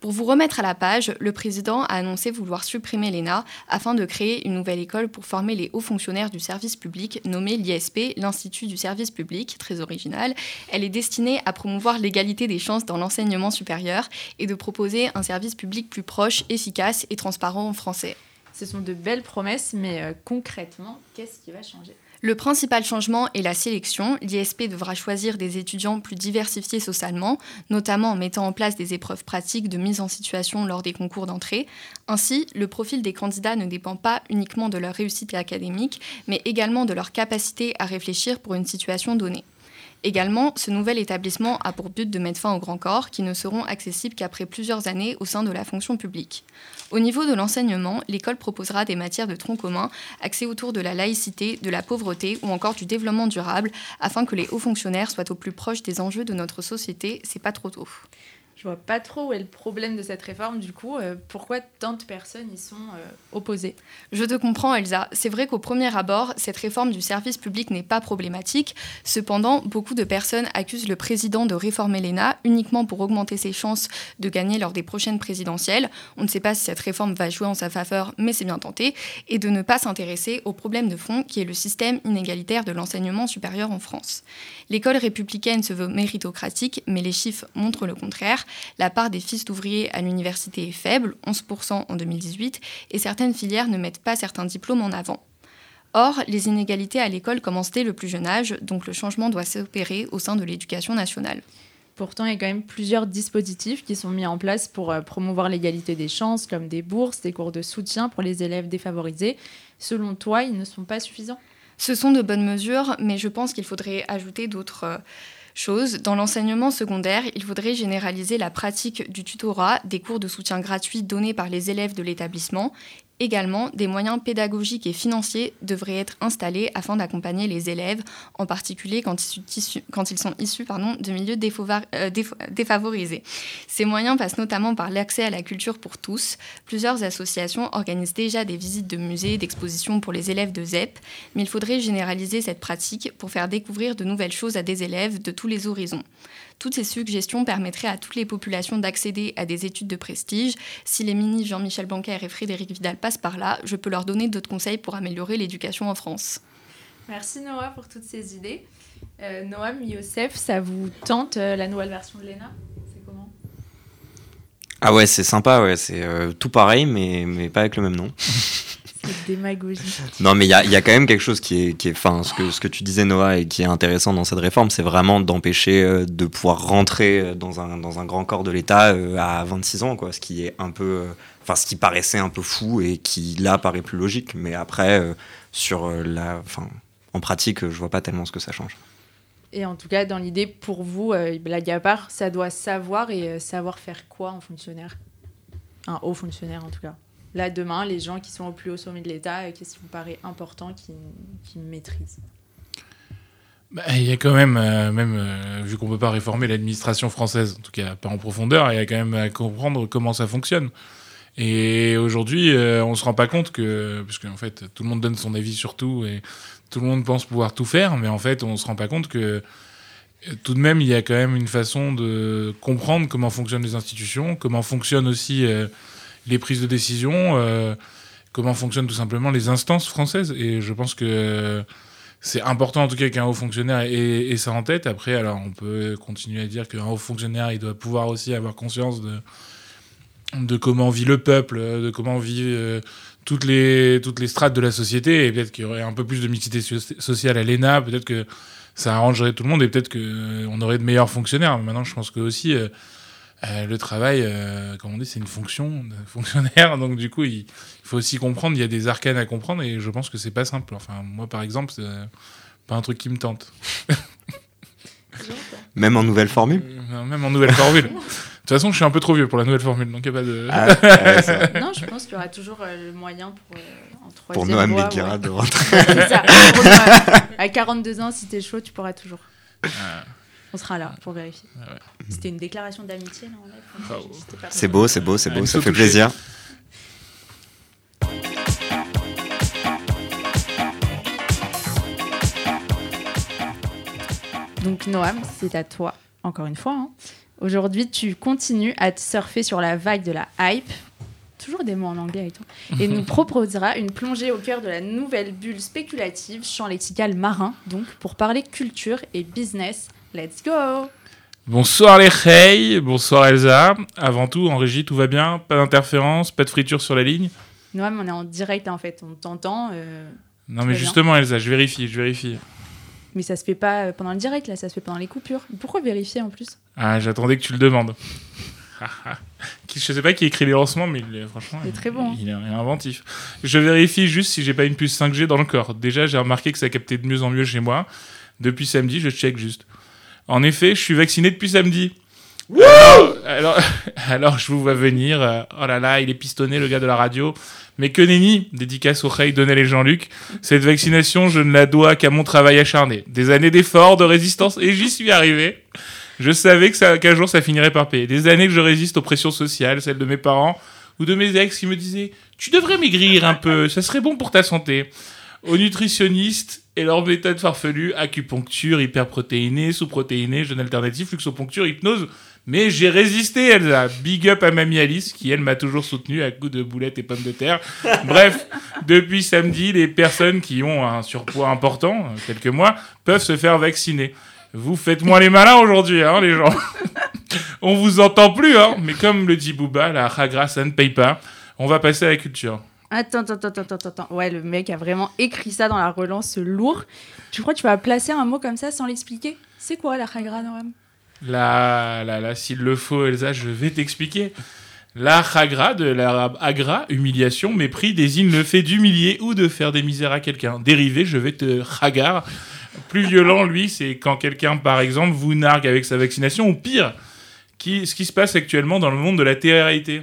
[SPEAKER 6] Pour vous remettre à la page, le président a annoncé vouloir supprimer l'ENA afin de créer une nouvelle école pour former les hauts fonctionnaires du service public nommée l'ISP, l'Institut du service public, très original. Elle est destinée à promouvoir l'égalité des chances dans l'enseignement supérieur et de proposer un service public plus proche, efficace et transparent en français.
[SPEAKER 2] Ce sont de belles promesses, mais euh, concrètement, qu'est-ce qui va changer?
[SPEAKER 6] Le principal changement est la sélection. L'ISP devra choisir des étudiants plus diversifiés socialement, notamment en mettant en place des épreuves pratiques de mise en situation lors des concours d'entrée. Ainsi, le profil des candidats ne dépend pas uniquement de leur réussite académique, mais également de leur capacité à réfléchir pour une situation donnée. Également, ce nouvel établissement a pour but de mettre fin aux grands corps qui ne seront accessibles qu'après plusieurs années au sein de la fonction publique. Au niveau de l'enseignement, l'école proposera des matières de tronc commun axées autour de la laïcité, de la pauvreté ou encore du développement durable afin que les hauts fonctionnaires soient au plus proche des enjeux de notre société. C'est pas trop tôt.
[SPEAKER 2] Je vois pas trop où est le problème de cette réforme, du coup. Euh, pourquoi tant de personnes y sont euh, opposées?
[SPEAKER 6] Je te comprends, Elsa. C'est vrai qu'au premier abord, cette réforme du service public n'est pas problématique. Cependant, beaucoup de personnes accusent le président de réformer l'ENA uniquement pour augmenter ses chances de gagner lors des prochaines présidentielles. On ne sait pas si cette réforme va jouer en sa faveur, mais c'est bien tenté. Et de ne pas s'intéresser au problème de fond qui est le système inégalitaire de l'enseignement supérieur en France. L'école républicaine se veut méritocratique, mais les chiffres montrent le contraire. La part des fils d'ouvriers à l'université est faible, 11% en 2018, et certaines filières ne mettent pas certains diplômes en avant. Or, les inégalités à l'école commencent dès le plus jeune âge, donc le changement doit s'opérer au sein de l'éducation nationale.
[SPEAKER 2] Pourtant, il y a quand même plusieurs dispositifs qui sont mis en place pour euh, promouvoir l'égalité des chances, comme des bourses, des cours de soutien pour les élèves défavorisés. Selon toi, ils ne sont pas suffisants?
[SPEAKER 6] Ce sont de bonnes mesures, mais je pense qu'il faudrait ajouter d'autres euh, choses. Dans l'enseignement secondaire, il faudrait généraliser la pratique du tutorat, des cours de soutien gratuits donnés par les élèves de l'établissement Également, des moyens pédagogiques et financiers devraient être installés afin d'accompagner les élèves, en particulier quand ils, sont issus de milieux euh, défavorisés. Ces moyens passent notamment par l'accès à la culture pour tous. Plusieurs associations organisent déjà des visites de musées, d'expositions pour les élèves de ZEP, mais il faudrait généraliser cette pratique pour faire découvrir de nouvelles choses à des élèves de tous les horizons. Toutes ces suggestions permettraient à toutes les populations d'accéder à des études de prestige. Si les ministres Jean-Michel Blanquer et Frédéric Vidal passent par là, je peux leur donner d'autres conseils pour améliorer l'éducation en France.
[SPEAKER 2] Merci Noah pour toutes ces idées. Euh, Noam, Youssef, ça vous tente euh, la nouvelle version de l'ENA?
[SPEAKER 3] Ah ouais, c'est sympa, ouais. c'est euh, tout pareil, mais, mais pas avec le même nom. *laughs*
[SPEAKER 2] démagogie.
[SPEAKER 3] Non, mais il y a, y a, quand même quelque chose qui est, qui est fin, ce que, ce que tu disais, Noah, et qui est intéressant dans cette réforme, c'est vraiment d'empêcher euh, de pouvoir rentrer euh, dans un, dans un grand corps de l'État à 26 ans, quoi, ce qui est un peu, enfin, ce qui paraissait un peu fou et qui là paraît plus logique. Mais après, sur la, enfin, en pratique, je vois pas tellement ce que ça change.
[SPEAKER 2] Et en tout cas, dans l'idée, pour vous, blague à part, ça doit savoir et savoir faire quoi en fonctionnaire? Un haut fonctionnaire, en tout cas. Là, demain, les gens qui sont au plus haut sommet de l'État, euh, qu'est-ce qui vous paraît important qu'ils maîtrisent?
[SPEAKER 4] Bah, il y a quand même, euh, même euh, vu qu'on ne peut pas réformer l'administration française, en tout cas pas en profondeur, il y a quand même à comprendre comment ça fonctionne. Et aujourd'hui, on ne se rend pas compte que, parce qu'en fait, tout le monde donne son avis sur tout et tout le monde pense pouvoir tout faire, mais en fait, on ne se rend pas compte que tout de même, il y a quand même une façon de comprendre comment fonctionnent les institutions, comment fonctionne aussi les prises de décision, euh, comment fonctionnent tout simplement les instances françaises. Et je pense que c'est important en tout cas qu'un haut fonctionnaire ait, ça en tête. Après, alors on peut continuer à dire qu'un haut fonctionnaire, il doit pouvoir aussi avoir conscience de, comment vit le peuple, de comment euh, toutes, les, toutes les strates de la société. Et peut-être qu'il y aurait un peu plus de mixité sociale à l'ENA, peut-être que ça arrangerait tout le monde et peut-être qu'on aurait de meilleurs fonctionnaires. Mais maintenant, je pense que aussi... Euh, euh, le travail, euh, comme on dit, c'est une fonction de *laughs* fonctionnaire. Donc, du coup, il, faut aussi comprendre. Il y a des arcanes à comprendre et je pense que c'est pas simple. Enfin, moi, par exemple, c'est pas un truc qui me tente.
[SPEAKER 3] même en nouvelle formule
[SPEAKER 4] euh, Même en nouvelle formule. *laughs* De toute façon, je suis un peu trop vieux pour la nouvelle formule, donc il n'y a pas de.
[SPEAKER 2] Ah, *laughs* non, je pense qu'il y aura toujours le moyen pour, en troisième
[SPEAKER 3] Pour Noam Beguera de rentrer. *laughs*
[SPEAKER 2] ça. à 42 ans, si t'es chaud, tu pourras toujours. Ah. On sera là pour vérifier. Ah C'était une déclaration d'amitié, là,
[SPEAKER 3] C'est beau, c'est beau, c'est beau, ça fait plaisir.
[SPEAKER 2] Donc Noam, c'est à toi, encore une fois. Hein. Aujourd'hui, tu continues à te surfer sur la vague de la hype, toujours des mots en anglais avec toi, et nous *laughs* proposera une plongée au cœur de la nouvelle bulle spéculative, champ lexical marin, donc pour parler culture et business Let's go!
[SPEAKER 4] Bonsoir les Hey, bonsoir Elsa. Avant tout, en régie, tout va bien? Pas d'interférence, pas de friture sur la ligne?
[SPEAKER 2] Non, mais on est en direct en fait, on t'entend. Euh,
[SPEAKER 4] non, mais justement, Elsa, je vérifie, je vérifie.
[SPEAKER 2] Mais ça se fait pas euh, pendant le direct, là, ça se fait pendant les coupures. Pourquoi vérifier en plus?
[SPEAKER 4] Ah, j'attendais que tu le demandes. *laughs* je sais pas qui écrit les lancements, mais il est, franchement,
[SPEAKER 2] il est très bon.
[SPEAKER 4] Il est, inventif. Je vérifie juste si j'ai pas une puce 5G dans le corps. Déjà, j'ai remarqué que ça captait de mieux en mieux chez moi. Depuis samedi, je check juste. En effet, je suis vacciné depuis samedi. Alors, *laughs* alors, je vous vois venir. Euh, oh là là, il est pistonné, le gars de la radio. Mais que nenni, dédicace au Rey Donnel et Jean-Luc. Cette vaccination, je ne la dois qu'à mon travail acharné. Des années d'efforts, de résistance, et j'y suis arrivé. Je savais qu'un jour ça finirait par payer. Des années que je résiste aux pressions sociales, celles de mes parents ou de mes ex qui me disaient Tu devrais maigrir un peu, ça serait bon pour ta santé. Aux nutritionnistes et leur méthode farfelue, acupuncture, hyperprotéinée, sous-protéinée, jeûne alternatif, luxoponcture, hypnose. Mais j'ai résisté, Elsa. Big up à Mamie Alice, qui elle m'a toujours soutenu à coups de boulettes et pommes de terre. *laughs* Bref, depuis samedi, les personnes qui ont un surpoids important, quelques mois, peuvent se faire vacciner. Vous faites moins les malins aujourd'hui, hein, les gens. *laughs* On vous entend plus, hein Mais comme le dit Booba, la Hagra, ça ne paye pas. On va passer à la culture.
[SPEAKER 2] Attends, attends, attends, attends, attends. Ouais, le mec a vraiment écrit ça dans la relance lourd. Tu crois que tu vas placer un mot comme ça sans l'expliquer? C'est quoi la Hagra, Noam?
[SPEAKER 4] Là, là, là, s'il le faut, Elsa, je vais t'expliquer. La chagra, de l'arabe agra, humiliation, mépris, désigne le fait d'humilier ou de faire des misères à quelqu'un. Dérivé, je vais te chagar. Plus violent, lui, c'est quand quelqu'un, par exemple, vous nargue avec sa vaccination, ou pire, qui, ce qui se passe actuellement dans le monde de la télé-réalité.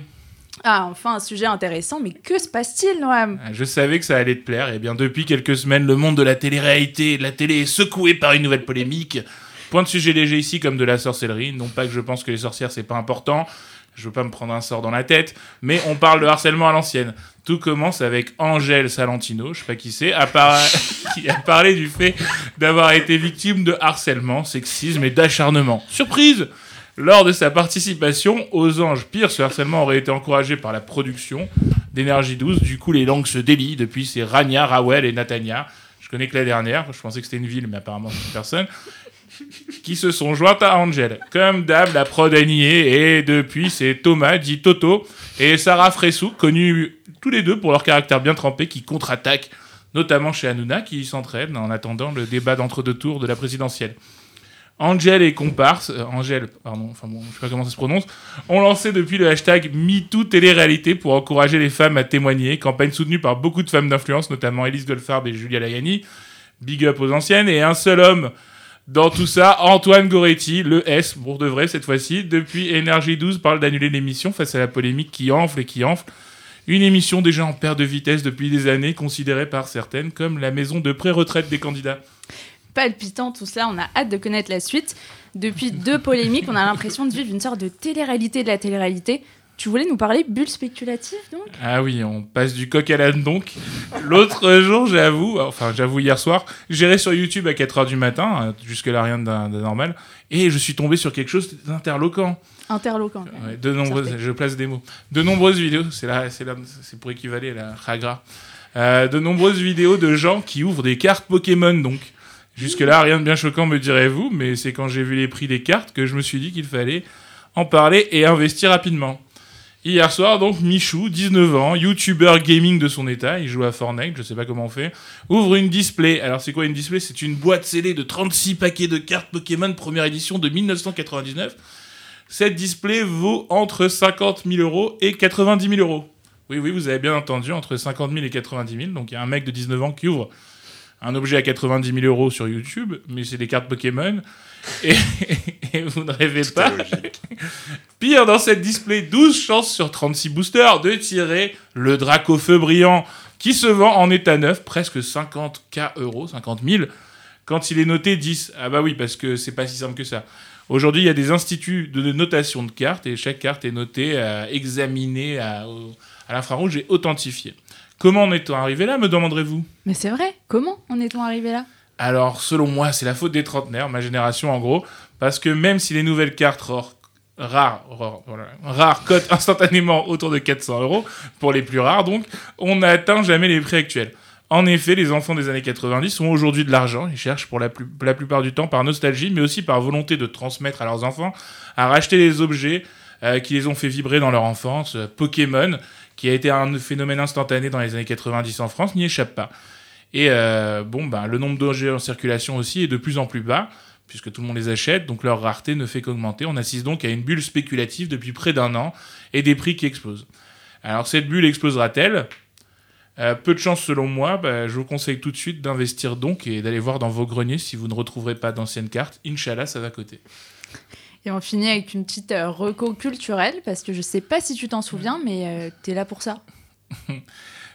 [SPEAKER 2] Ah, enfin, un sujet intéressant, mais que se passe-t-il, Noam?
[SPEAKER 4] Ah, Je savais que ça allait te plaire. Et bien, depuis quelques semaines, le monde de la télé-réalité, de la télé est secoué par une nouvelle polémique. Point de sujet léger ici, comme de la sorcellerie. Non pas que je pense que les sorcières, c'est pas important. Je veux pas me prendre un sort dans la tête. Mais on parle de harcèlement à l'ancienne. Tout commence avec Angèle Salentino, je sais pas qui c'est, *laughs* qui a parlé du fait d'avoir été victime de harcèlement, sexisme et d'acharnement. Surprise lors de sa participation aux Anges. Pire, ce harcèlement aurait été encouragé par la production d'énergie douce. Du coup, les langues se délient. Depuis, c'est Rania, Rawel et Natania. Je connais que la dernière. Je pensais que c'était une ville, mais apparemment, c'est une personne. Qui se sont jointes à Angel. Comme d'hab, la prod nié. Et depuis, c'est Thomas, dit Toto, et Sarah Fressou, connus tous les deux pour leur caractère bien trempé, qui contre-attaquent, notamment chez Hanouna, qui s'entraînent en attendant le débat d'entre-deux tours de la présidentielle. Angel et comparse, euh, Angel, pardon, enfin bon, je sais pas comment ça se prononce, ont lancé depuis le hashtag MeToo Télé-réalité pour encourager les femmes à témoigner. Campagne soutenue par beaucoup de femmes d'influence, notamment Elise Goldfarb et Julia Layani. Big up aux anciennes. Et un seul homme dans tout ça, Antoine Goretti, le S, pour de vrai cette fois-ci. Depuis Énergie 12 parle d'annuler l'émission face à la polémique qui enfle et qui enfle. Une émission déjà en perte de vitesse depuis des années, considérée par certaines comme la maison de pré-retraite des candidats.
[SPEAKER 2] Palpitant tout ça, on a hâte de connaître la suite. Depuis deux polémiques, on a l'impression de vivre une sorte de télé-réalité de la télé-réalité. Tu voulais nous parler bulle spéculative, donc?
[SPEAKER 4] Ah oui, on passe du coq à l'âne donc. L'autre jour, j'avoue, enfin j'avoue hier soir, j'irai sur YouTube à 4h du matin, euh, jusque-là rien d'anormal, et je suis tombé sur quelque chose d'interloquant.
[SPEAKER 2] Interloquant.
[SPEAKER 4] Ouais, de nombreuses, je place des mots. De nombreuses vidéos, c'est là, c'est là, c'est pour équivaler à la Ragra. Euh, de nombreuses vidéos de gens qui ouvrent des cartes Pokémon donc. Jusque-là, rien de bien choquant me direz-vous, mais c'est quand j'ai vu les prix des cartes que je me suis dit qu'il fallait en parler et investir rapidement. Hier soir, donc, Michou, 19 ans, youtubeur gaming de son état, il joue à Fortnite, je sais pas comment on fait, ouvre une display. Alors, c'est quoi une display? C'est une boîte scellée de 36 paquets de cartes Pokémon première édition de 1999. Cette display vaut entre 50 000 euros et 90 000 euros. Oui, oui, vous avez bien entendu, entre 50 000 et 90 000. Donc, il y a un mec de 19 ans qui ouvre un objet à 90 000 euros sur YouTube, mais c'est des cartes Pokémon. Et, *laughs* et vous ne rêvez pas. *laughs* Pire, dans cette display, 12 chances sur 36 boosters de tirer le Draco Feu brillant qui se vend en état neuf, presque 50K euros, 50 000, quand il est noté 10. Ah bah oui, parce que c'est pas si simple que ça. Aujourd'hui, il y a des instituts de notation de cartes et chaque carte est notée, euh, examinée à l'infrarouge et authentifiée. Comment en est-on arrivé là, me demanderez-vous?
[SPEAKER 2] Mais c'est vrai, comment en est-on arrivé là?
[SPEAKER 4] Alors, selon moi, c'est la faute des trentenaires, ma génération en gros, parce que même si les nouvelles cartes rares, rares, rares, voilà, rares cotent *laughs* instantanément autour de 400 euros, pour les plus rares donc, on n'atteint jamais les prix actuels. En effet, les enfants des années 90 ont aujourd'hui de l'argent, ils cherchent pour la, plus- la plupart du temps par nostalgie, mais aussi par volonté de transmettre à leurs enfants, à racheter des objets euh, qui les ont fait vibrer dans leur enfance. Euh, Pokémon, qui a été un phénomène instantané dans les années 90 en France, n'y échappe pas. Et euh, bon, ben, le nombre d'objets en circulation aussi est de plus en plus bas, puisque tout le monde les achète, donc leur rareté ne fait qu'augmenter. On assiste donc à une bulle spéculative depuis près d'un an et des prix qui explosent. Alors cette bulle explosera-t-elle? Euh, Peu de chance selon moi, bah, je vous conseille tout de suite d'investir donc et d'aller voir dans vos greniers si vous ne retrouverez pas d'anciennes cartes. Inch'Allah, ça va coter.
[SPEAKER 2] Et on finit avec une petite euh, reco culturelle, parce que je sais pas si tu t'en souviens, mais euh, t'es là pour ça. *laughs*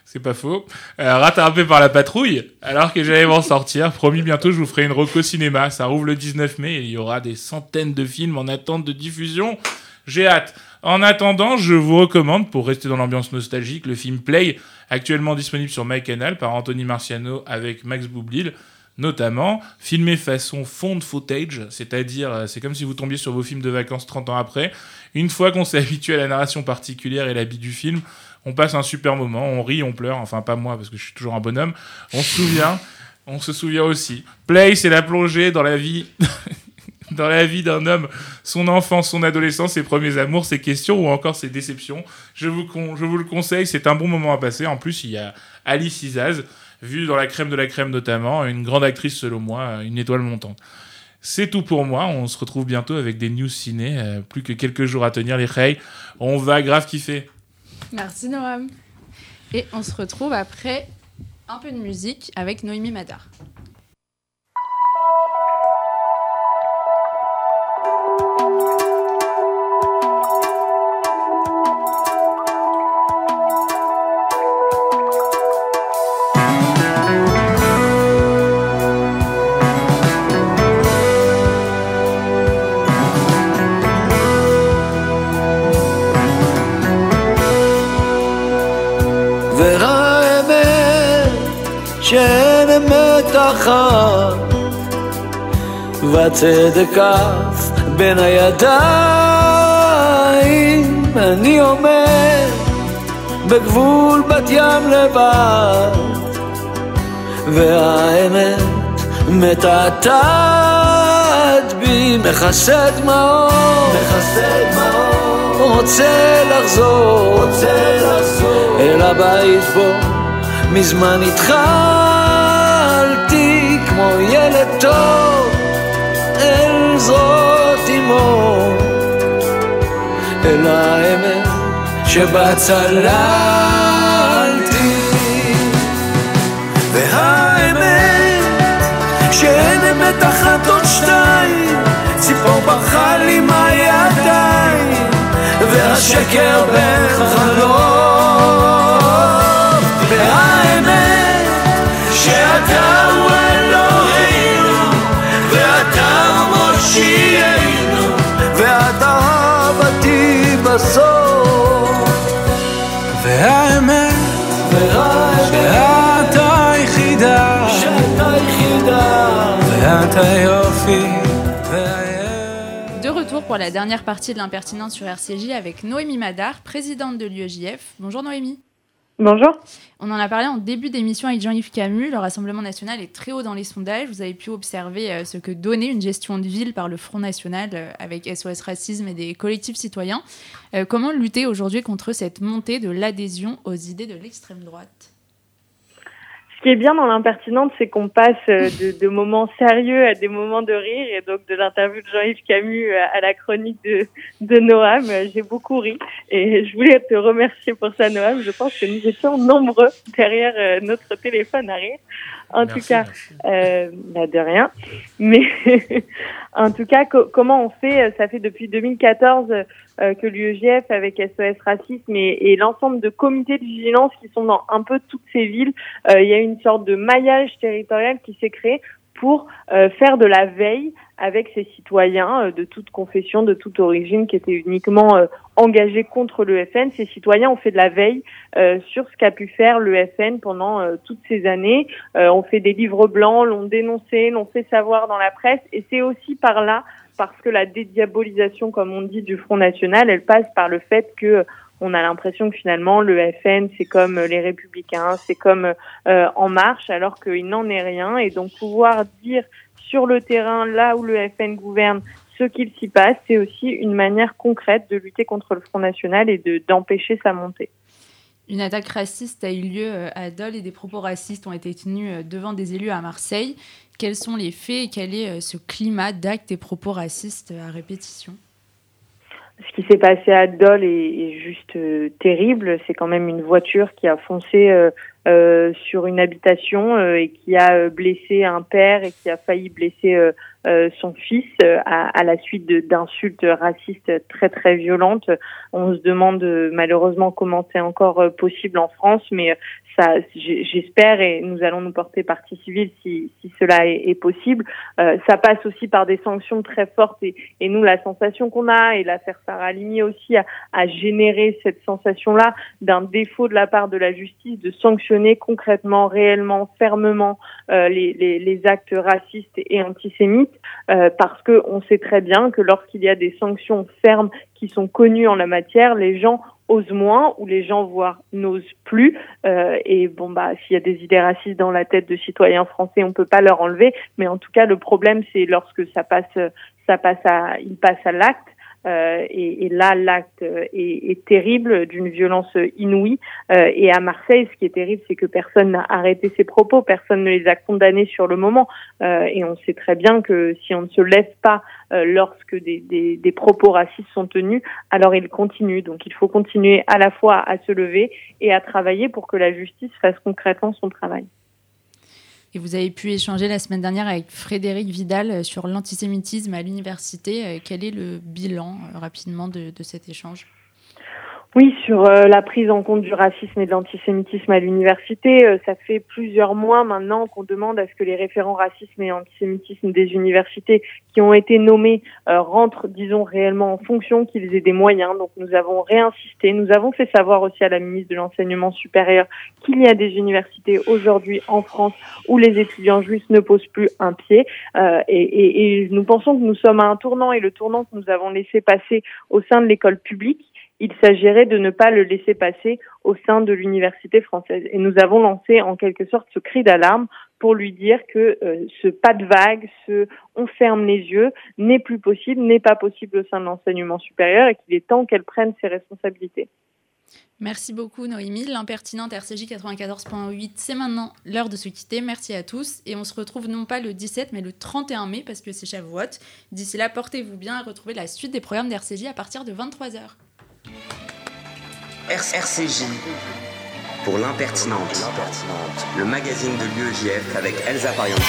[SPEAKER 4] C'est pas faux. Euh, rattrapé par la patrouille, alors que j'allais m'en sortir. Promis, bientôt, je vous ferai une reco cinéma. Ça rouvre le 19 mai et il y aura des centaines de films en attente de diffusion. J'ai hâte. En attendant, je vous recommande, pour rester dans l'ambiance nostalgique, le film Play, actuellement disponible sur MyCanal par Anthony Marciano avec Max Boublil, notamment, filmé façon fond footage, c'est-à-dire, euh, c'est comme si vous tombiez sur vos films de vacances 30 ans après. Une fois qu'on s'est *laughs* habitué à la narration particulière et l'habit du film, on passe un super moment, on rit, on pleure, enfin pas moi parce que je suis toujours un bonhomme, on se souvient, on se souvient aussi. Play, c'est la plongée dans la vie *laughs* dans la vie d'un homme, son enfance, son adolescence, ses premiers amours, ses questions ou encore ses déceptions. Je vous, le conseille, c'est un bon moment à passer. En plus, il y a Alice Isaz, vue dans la crème de la crème notamment, une grande actrice selon moi, une étoile montante. C'est tout pour moi. On se retrouve bientôt avec des news ciné. Euh, plus que quelques jours à tenir les rails. On va grave kiffer.
[SPEAKER 2] Merci Noam. Et on se retrouve après un peu de musique avec Noémie Madar.
[SPEAKER 9] אחת והצדק עף בין הידיים. אני עומד בגבול בת ים לבד והאמת מתעתעת בי מכסה דמעות מכסה דמעות רוצה לחזור רוצה לחזור. אל הבית בו מזמן התחלתי כמו ילד טוב אל זרועות אמו. אל האמת שבה צללתי והאמת שאין אמת אחת עוד שתיים ציפור ברחה לי מהידיים והשקר בחלום אהבתי בסוף והאמת שאתה היחידה שאתה היחידה ואתה יופי
[SPEAKER 2] De retour pour la dernière partie de l'impertinente sur RCJ avec Noémie Madar, présidente de l'UEJF. Bonjour Noémie.
[SPEAKER 10] Bonjour.
[SPEAKER 2] On en a parlé en début d'émission avec Jean-Yves Camus. Le Rassemblement national est très haut dans les sondages. Vous avez pu observer euh, ce que donnait une gestion de ville par le Front national euh, avec SOS Racisme et des collectifs citoyens. Euh, comment lutter aujourd'hui contre cette montée de l'adhésion aux idées de l'extrême droite?
[SPEAKER 10] Qui est bien dans l'impertinente, c'est qu'on passe euh, de, de moments sérieux à des moments de rire, et donc de l'interview de Jean-Yves Camus à, à la chronique de, de Noam, euh, j'ai beaucoup ri, et je voulais te remercier pour ça, Noam. Je pense que nous étions nombreux derrière euh, notre téléphone à rire. En
[SPEAKER 4] Merci,
[SPEAKER 10] tout cas, euh, bah, de rien. Mais *laughs* en tout cas, co- comment on fait Ça fait depuis 2014 euh, que l'UEGF, avec SOS Racisme et, et l'ensemble de comités de vigilance qui sont dans un peu toutes ces villes, euh, il y a une sorte de maillage territorial qui s'est créé pour euh, faire de la veille avec ces citoyens euh, de toute confession, de toute origine, qui étaient uniquement euh, engagés contre le FN. Ces citoyens ont fait de la veille euh, sur ce qu'a pu faire le FN pendant euh, toutes ces années. Euh, on fait des livres blancs, l'ont dénoncé, l'ont fait savoir dans la presse, et c'est aussi par là, parce que la dédiabolisation, comme on dit, du Front National, elle passe par le fait que on a l'impression que finalement le FN c'est comme les Républicains, c'est comme euh, En Marche, alors qu'il n'en est rien, et donc pouvoir dire sur le terrain, là où le FN gouverne, ce qu'il s'y passe, c'est aussi une manière concrète de lutter contre le Front National et de d'empêcher sa montée.
[SPEAKER 2] Une attaque raciste a eu lieu euh, à Dole et des propos racistes ont été tenus euh, devant des élus à Marseille. Quels sont les faits et quel est euh, ce climat d'actes et propos racistes à répétition?
[SPEAKER 10] Ce qui s'est passé à Dole est, juste euh, terrible. C'est quand même une voiture qui a foncé euh, euh, sur une habitation et qui a blessé un père et qui a failli blesser euh, son fils euh, à, à la suite d'insultes racistes très très violentes. On se demande euh, malheureusement comment c'est encore possible en France, mais ça, j'espère et nous allons nous porter partie civile si, si cela est, est possible. Euh, ça passe aussi par des sanctions très fortes et, et nous la sensation qu'on a et l'affaire Sarah Halimi aussi a, a généré cette sensation-là d'un défaut de la part de la justice de sanctionner concrètement, réellement, fermement euh, les, les, les actes racistes et antisémites euh, parce que on sait très bien que lorsqu'il y a des sanctions fermes qui sont connues en la matière, les gens osent moins ou les gens voire n'osent plus Euh, et bon bah s'il y a des idées racistes dans la tête de citoyens français on peut pas leur enlever mais en tout cas le problème c'est lorsque ça passe ça passe à, il passe à l'acte. Euh, et, et, là, l'acte est, est, terrible, d'une violence inouïe. Euh, et à Marseille, ce qui est terrible, c'est que personne n'a arrêté ses propos, personne ne les a condamnés sur le moment. Euh, et on sait très bien que si on ne se lève pas euh, lorsque des, des, des, propos racistes sont tenus, alors ils continuent. Donc il faut continuer à la fois à se lever et à travailler pour que la justice fasse concrètement son travail.
[SPEAKER 2] Et vous avez pu échanger la semaine dernière avec Frédéric Vidal euh, sur l'antisémitisme à l'université. Euh, quel est le bilan euh, rapidement de, de cet échange?
[SPEAKER 10] Oui, sur euh, la prise en compte du racisme et de l'antisémitisme à l'université, euh, ça fait plusieurs mois maintenant qu'on demande à ce que les référents racisme et antisémitisme des universités qui ont été nommés euh, rentrent, disons, réellement en fonction, qu'ils aient des moyens. Donc nous avons réinsisté, nous avons fait savoir aussi à la ministre de l'Enseignement supérieur qu'il y a des universités aujourd'hui en France où les étudiants juifs ne posent plus un pied. Et, et, et nous pensons que nous sommes à un tournant et le tournant que nous avons laissé passer au sein de l'école publique il s'agirait de ne pas le laisser passer au sein de l'université française. Et nous avons lancé en quelque sorte ce cri d'alarme pour lui dire que euh, ce pas de vague, ce on ferme les yeux n'est plus possible, n'est pas possible au sein de l'enseignement supérieur et qu'il est temps qu'elle prenne ses responsabilités.
[SPEAKER 2] Merci beaucoup Noémie. L'impertinente RCJ 94.8, c'est maintenant l'heure de se quitter. Merci à tous et on se retrouve non pas le 17 mais le 31 mai parce que c'est Shavuot. D'ici là, portez-vous bien et retrouvez la suite des programmes d'RCJ à partir de 23h.
[SPEAKER 1] RCJ pour l'impertinente, le magazine de l'UEJF avec Elsa Pariente.